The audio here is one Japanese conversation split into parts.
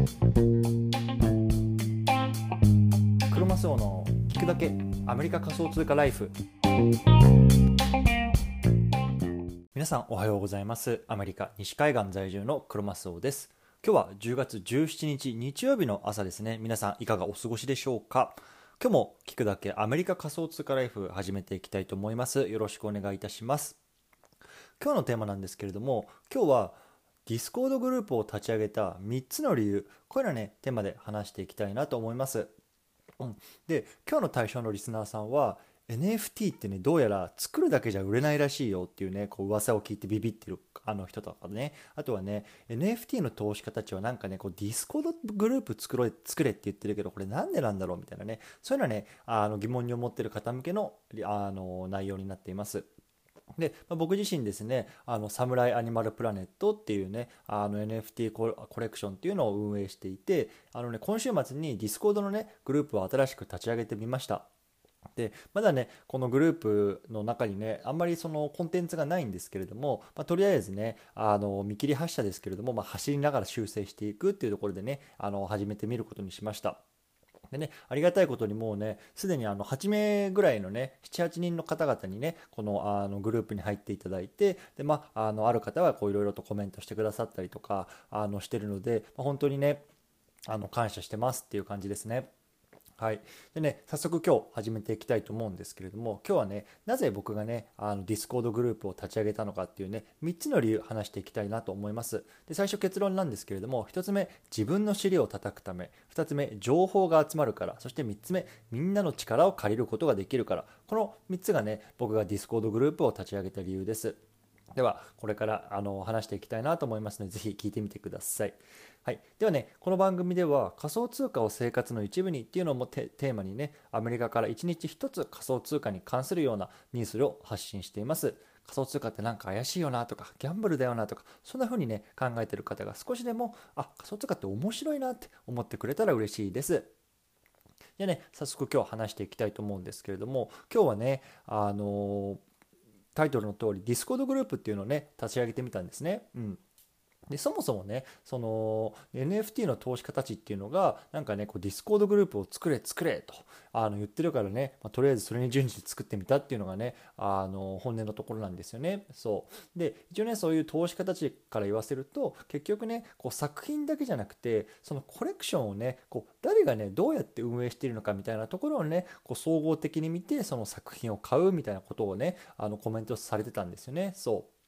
クロマスオの聞くだけアメリカ仮想通貨ライフ。皆さんおはようございます。アメリカ西海岸在住のクロマスオです。今日は10月17日日曜日の朝ですね。皆さんいかがお過ごしでしょうか？今日も聞くだけアメリカ仮想通貨ライフ始めていきたいと思います。よろしくお願いいたします。今日のテーマなんですけれども今日はディスコードグループを立ち上げた3つの理由こういうのねテーマで話していきたいなと思います、うん、で今日の対象のリスナーさんは NFT ってねどうやら作るだけじゃ売れないらしいよっていうねこう噂を聞いてビビってるあの人とかね。あとはね NFT の投資家たちはなんかねこうディスコードグループ作ろ作れって言ってるけどこれなんでなんだろうみたいなね。そういうのはねあの疑問に思ってる方向けのあの内容になっています。で、まあ、僕自身ですね、あの、サムライアニマルプラネットっていうね、あの NFT コレクションっていうのを運営していて、あのね、今週末にディスコードのね、グループを新しく立ち上げてみました。でまだねこのグループの中にねあんまりそのコンテンツがないんですけれども、まあ、とりあえずねあの見切り発車ですけれども、まあ、走りながら修正していくっていうところでねあの始めてみることにしました。でね、ありがたいことにもうね、すでにあの8名ぐらいのね、7、8人の方々にね、このあのグループに入っていただいて、で、まあ、あの、ある方はこういろいろとコメントしてくださったりとか、あの、してるので、まあ、本当にね、あの、感謝してますっていう感じですね。はい。でね、早速今日始めていきたいと思うんですけれども、今日はね、なぜ僕がね、あのディスコードグループを立ち上げたのかっていうね、3つの理由話していきたいなと思います。で、最初結論なんですけれども、1つ目、自分の尻を叩くため、2つ目、情報が集まるから、そして3つ目、みんなの力を借りることができるから、この3つがね、僕がディスコードグループを立ち上げた理由です。では、これからあの話していきたいなと思いますので、ぜひ聞いてみてください。はい、ではね、この番組では仮想通貨を生活の一部にっていうのもテーマにね、アメリカから1日1つ仮想通貨に関するようなニュースを発信しています。仮想通貨ってなんか怪しいよなとか、ギャンブルだよなとか、そんな風にね、考えてる方が少しでも、あ、仮想通貨って面白いなって思ってくれたら嬉しいです。でね、早速今日話していきたいと思うんですけれども、今日はね、あのー、タイトルの通り、ディスコードグループっていうのをね、立ち上げてみたんですね。うん。でそもそもねその NFT の投資家たちっていうのがなんかねこうディスコードグループを作れ作れとあの言ってるからね、まあ、とりあえずそれに準じて作ってみたっていうのがねあの本音のところなんですよね。そう。で一応ねそういう投資家たちから言わせると結局ねこう作品だけじゃなくてそのコレクションをねこう誰がねどうやって運営しているのかみたいなところをねこう総合的に見てその作品を買うみたいなことをねあのコメントされてたんですよね。そう。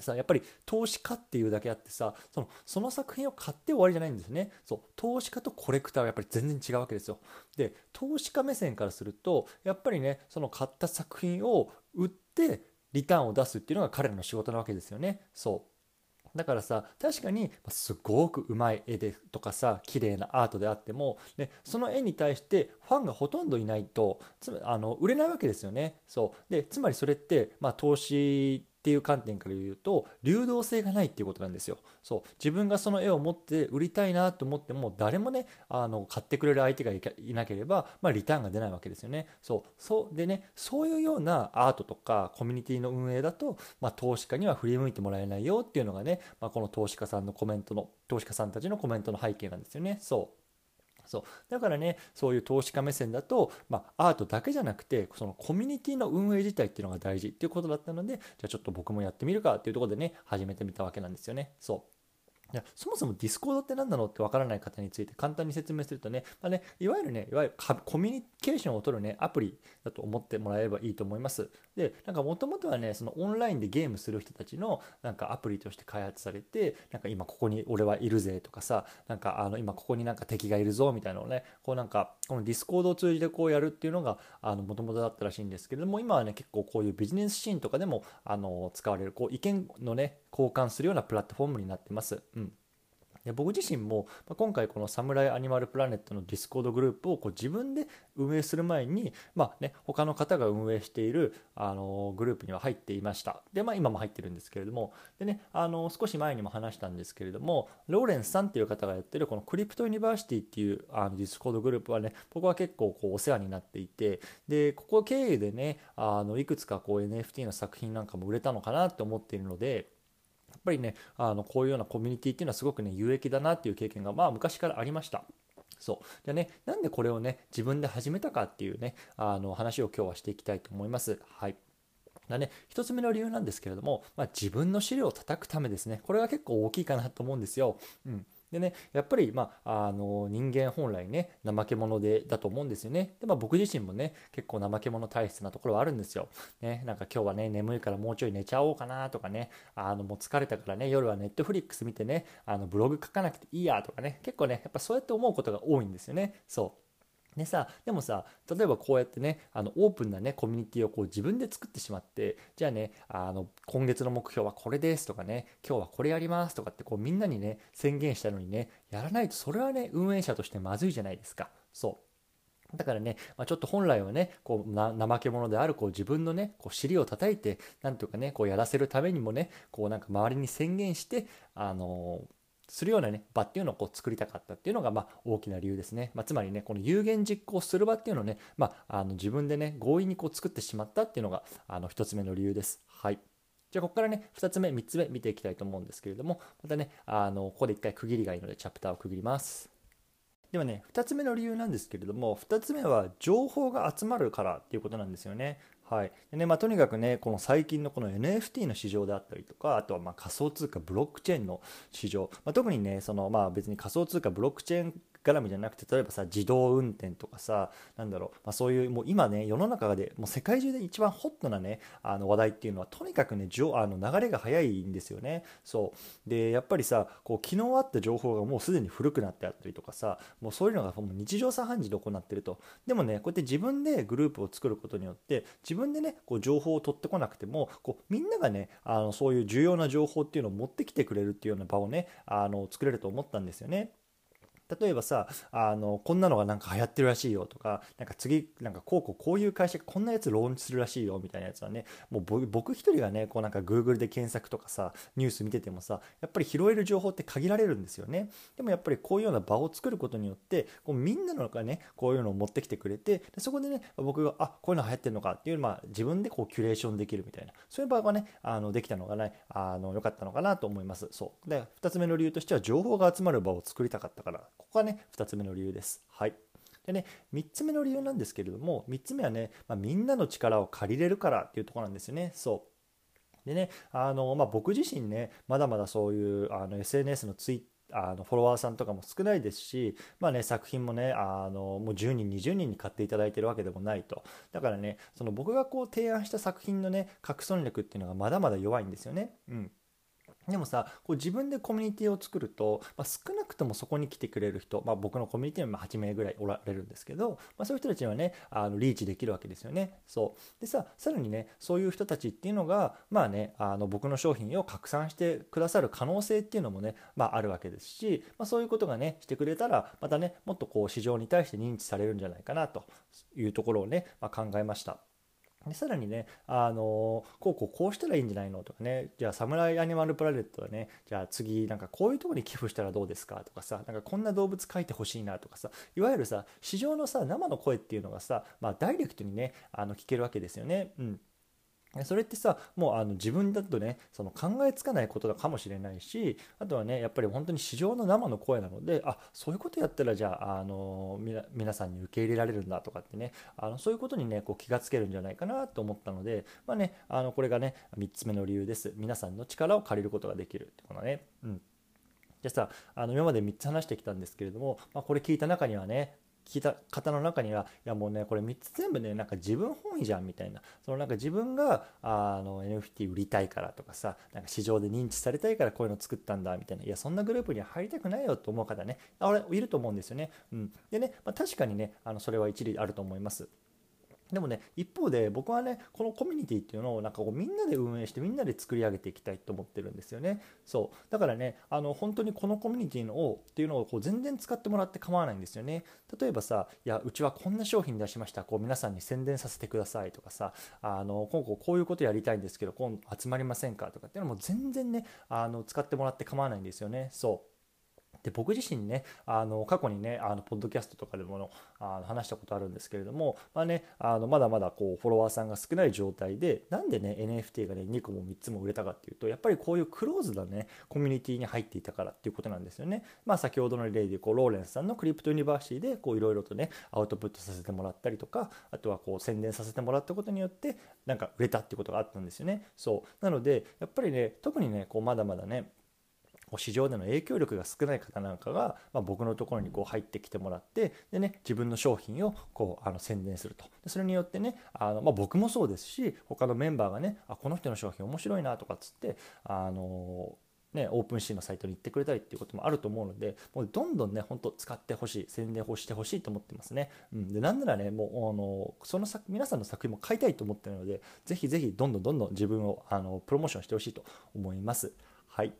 さやっぱり投資家っていうだけあってさそのその作品を買って終わりじゃないんですね。そう投資家とコレクターはやっぱり全然違うわけですよ。で投資家目線からするとやっぱりねその買った作品を売ってリターンを出すっていうのが彼らの仕事なわけですよね。そう。だからさ確かにすごくうまい絵でとかさ綺麗なアートであっても、ね、その絵に対してファンがほとんどいないとつあの売れないわけですよね。そう。でつまりそれって、まあ、投資っていう観点から言うと流動性がないっていうことなんですよ。そう自分がその絵を持って売りたいなと思っても誰もねあの買ってくれる相手がいなければ、まあ、リターンが出ないわけですよね。そうそうでねそういうようなアートとかコミュニティの運営だと、まあ、投資家には振り向いてもらえないよっていうのがね、まあ、この投資家さんのコメントの投資家さんたちのコメントの背景なんですよね。そうそう。だからねそういう投資家目線だと、まあ、アートだけじゃなくてそのコミュニティの運営自体っていうのが大事っていうことだったのでじゃあちょっと僕もやってみるかっていうところでね始めてみたわけなんですよね。そう。いやそもそもディスコードって何なのってわからない方について簡単に説明するとね,、まあね、いわゆるね、いわゆるコミュニケーションを取るね、アプリだと思ってもらえればいいと思います。で、なんかもともとはね、そのオンラインでゲームする人たちのなんかアプリとして開発されて、なんか今ここに俺はいるぜとかさ、なんかあの今ここになんか敵がいるぞみたいなのをね、こうなんかこのディスコードを通じてこうやるっていうのがもともとだったらしいんですけれども、今はね、結構こういうビジネスシーンとかでもあの使われる、こう意見のね、交換するようなプラットフォームになってます。うん。で僕自身も、ま今回この Samurai Animal Planet のディスコードグループをこう自分で運営する前に、まあね、他の方が運営しているあのグループには入っていました。で、まあ今も入ってるんですけれども、でね、あの少し前にも話したんですけれども、ローレンスさんっていう方がやってるこの Crypto University っていうあのディスコードグループはね、僕は結構こうお世話になっていて、で、ここ経由でね、あのいくつかこう NFT の作品なんかも売れたのかなって思っているので、やっぱりねあのこういうようなコミュニティっていうのはすごくね有益だなっていう経験がまあ昔からありました。そうじゃあねなんでこれをね自分で始めたかっていうねあの話を今日はしていきたいと思います。はいだね、1つ目の理由なんですけれども、まあ、自分の資料を叩くためですね。これは結構大きいかなと思うんですよ。うん。でね、やっぱり、まあ、あの人間本来ね、怠け者でだと思うんですよね。で、まあ、僕自身もね、結構怠け者体質なところはあるんですよ。ね、なんか今日はね、眠いからもうちょい寝ちゃおうかなとかね、あのもう疲れたからね、夜はネットフリックス見てね、あのブログ書かなくていいやとかね、結構ね、やっぱそうやって思うことが多いんですよね。そう。でさでもさ例えばこうやってねあのオープンなねコミュニティをこう自分で作ってしまってじゃあねあの今月の目標はこれですとかね今日はこれやりますとかってこうみんなにね宣言したのにねやらないとそれはね運営者としてまずいじゃないですか。そう。だからね、まあ、ちょっと本来はね、こうな怠け者であるこう自分のね、こう尻を叩いて、なんとかね、こうやらせるためにもね、こうなんか周りに宣言して、あのーするようなね場っていうのをこう作りたかったっていうのがまあ大きな理由ですね、まあ、つまりねこの有言実行する場っていうのをね、まあ、あの自分でね強引にこう作ってしまったっていうのがあの1つ目の理由です。はい。じゃあここからね2つ目3つ目見ていきたいと思うんですけれどもまたねあのここで1回区切りがいいのでチャプターを区切ります。ではね2つ目の理由なんですけれども2つ目は情報が集まるからっていうことなんですよね。はい。でねまあ、とにかくね、この最近のこの NFT の市場であったりとか、あとはま仮想通貨、ブロックチェーンの市場、まあ、特にね、そのまあ別に仮想通貨、ブロックチェーン絡みじゃなくて例えばさ自動運転とかさなんだろう、まあ、そういうもう今ね世の中でもう世界中で一番ホットなねあの話題っていうのはとにかくねあの流れが早いんですよねそうでやっぱりさこう昨日あった情報がもうすでに古くなってあったりとかさもうそういうのがもう日常茶飯事で行ってるとでもねこうやって自分でグループを作ることによって自分でねこう情報を取ってこなくてもこうみんながねあのそういう重要な情報っていうのを持ってきてくれるっていうような場をねあの作れると思ったんですよね。例えばさあのこんなのがなんか流行ってるらしいよとかなんか次なんかこうこうこういう会社こんなやつローンチするらしいよみたいなやつはねもう僕一人がねこうなんか Google で検索とかさニュース見ててもさやっぱり拾える情報って限られるんですよね。でもやっぱりこういうような場を作ることによってこうみんなのがねこういうのを持ってきてくれてでそこでね僕があこういうの流行ってるのかっていうまあ自分でこうキュレーションできるみたいな。そういう場がねあのできたのがねあの良かったのかなと思います。そう。で2つ目の理由としては情報が集まる場を作りたかったから。ここがね2つ目の理由です。はい。でね、3つ目の理由なんですけれども、3つ目はね、まあ、みんなの力を借りれるからっていうとこなんですよね。そう。でね、あの、まあ、僕自身ね、まだまだそういうあの SNS のツイあのフォロワーさんとかも少ないですし、まあね、作品もねあのもう10人20人に買っていただいてるわけでもないとだからねその僕がこう提案した作品のね拡散力っていうのがまだまだ弱いんですよね。うんでもさこう自分でコミュニティを作ると、まあ、少なくともそこに来てくれる人、まあ、僕のコミュニティは8名ぐらいおられるんですけど、まあ、そういう人たちはねあのリーチできるわけですよねそうでささらにねそういう人たちっていうのがまあねあの僕の商品を拡散してくださる可能性っていうのもね、まあ、あるわけですし、まあ、そういうことがねしてくれたらまたねもっとこう市場に対して認知されるんじゃないかなというところをね、ま、考えました。でさらにね、あのこうこうこうしたらいいんじゃないのとかね、じゃあサムライアニマルプラネットはね、じゃあ次なんかこういうとこに寄付したらどうですかとかさ、なんかこんな動物描いてほしいなとかさ、いわゆるさ、市場のさ、生の声っていうのがさ、まあダイレクトにね、あの聞けるわけですよね。うん。それってさもうあの自分だとねその考えつかないことだかもしれないしあとはねやっぱり本当に市場の生の声なのであそういうことやったらじゃああの皆さんに受け入れられるんだとかってねあのそういうことにねこう気がつけるんじゃないかなと思ったのでまあねあのこれがね3つ目の理由です。皆さんの力を借りることができる。ってことね。うん。じゃあさあの今まで3つ話してきたんですけれども、まあ、これ聞いた中にはね聞いた方の中には、いやもうね、これ3つ全部ね、なんか自分本位じゃんみたいな、そのなんか自分があの NFT 売りたいからとかさ、なんか市場で認知されたいからこういうの作ったんだみたいな、いや、そんなグループには入りたくないよと思う方ね、あれ、いると思うんですよね。うん。でね、まあ、確かにね、あのそれは一理あると思います。でもね一方で僕はねこのコミュニティっていうのをなんかこうみんなで運営してみんなで作り上げていきたいと思ってるんですよね。そう。だからねあの本当にこのコミュニティのをっていうのをこう全然使ってもらって構わないんですよね。例えばさいやうちはこんな商品出しました。こう皆さんに宣伝させてくださいとかさあの今後こういうことやりたいんですけど今度集まりませんかとかっていうのも全然ねあの使ってもらって構わないんですよね。そう。で僕自身ねあの過去にねあのポッドキャストとかでものあの話したことあるんですけれども、まあね、あのまだまだこうフォロワーさんが少ない状態でなんでね NFT がね2個も3つも売れたかっていうとやっぱりこういうクローズなねコミュニティに入っていたからっていうことなんですよね。まあ先ほどの例でこうローレンスさんの Crypto University でいろいろとねアウトプットさせてもらったりとかあとはこう宣伝させてもらったことによってなんか売れたっていうことがあったんですよね。そうなのでやっぱりね特にねこうまだまだね市場での影響力が少ない方なんかが、まあ、僕のところにこう入ってきてもらってで、ね、自分の商品をこうあの宣伝するとでそれによってねあの、まあ、僕もそうですし他のメンバーがねあこの人の商品面白いなとかっつってあのね、オープンシーのサイトに行ってくれたりっていうこともあると思うので、もうどんどんね、ほんと使ってほしい、宣伝をしてほしいと思ってますね。うん、で、なんならね、もう、あの、その作、皆さんの作品も買いたいと思ってるので、ぜひぜひ、どんどんどんどん自分を、あの、プロモーションしてほしいと思います。はい。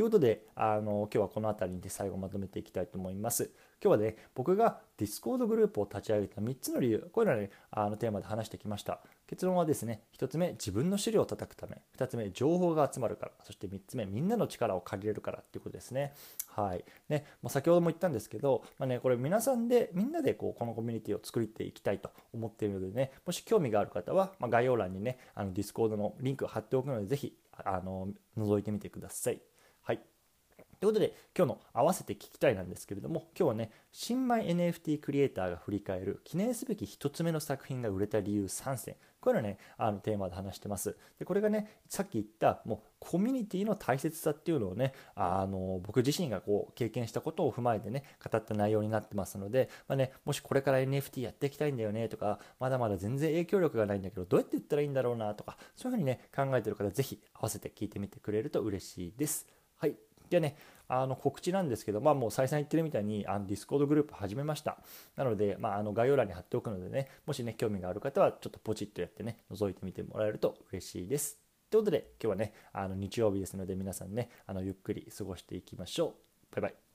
ということであの今日はこの辺りで最後まとめていきたいと思います。今日はね僕が Discord グループを立ち上げた3つの理由こういうのねあのテーマで話してきました。結論はですね1つ目自分の資料を叩くため2つ目情報が集まるからそして3つ目みんなの力を借りれるからっていうことですね。はいねまあ、先ほども言ったんですけど、まあね、これ皆さんでみんなでこうこのコミュニティを作っていきたいと思っているのでねもし興味がある方は、まあ、概要欄にねあの Discord のリンクを貼っておくのでぜひあの覗いてみてくださ。いということで今日の合わせて聞きたいなんですけれども今日はね新米 NFT クリエイターが振り返る記念すべき1つ目の作品が売れた理由3選こういうのねあのテーマで話してますでこれがねさっき言ったもうコミュニティの大切さっていうのをねあの僕自身がこう経験したことを踏まえてね語った内容になってますので、まあね、もしこれから NFT やっていきたいんだよねとかまだまだ全然影響力がないんだけどどうやっていったらいいんだろうなとかそういうふうにね考えてる方ぜひ合わせて聞いてみてくれると嬉しいです。でね、あの告知なんですけど、まあ、もう再三言ってるみたいにあのディスコードグループ始めました。なので、まあ、あの概要欄に貼っておくのでね、もしね、興味がある方はちょっとポチッとやってね、覗いてみてもらえると嬉しいです。ということで、今日はね、あの日曜日ですので、皆さんね、あのゆっくり過ごしていきましょう。バイバイ。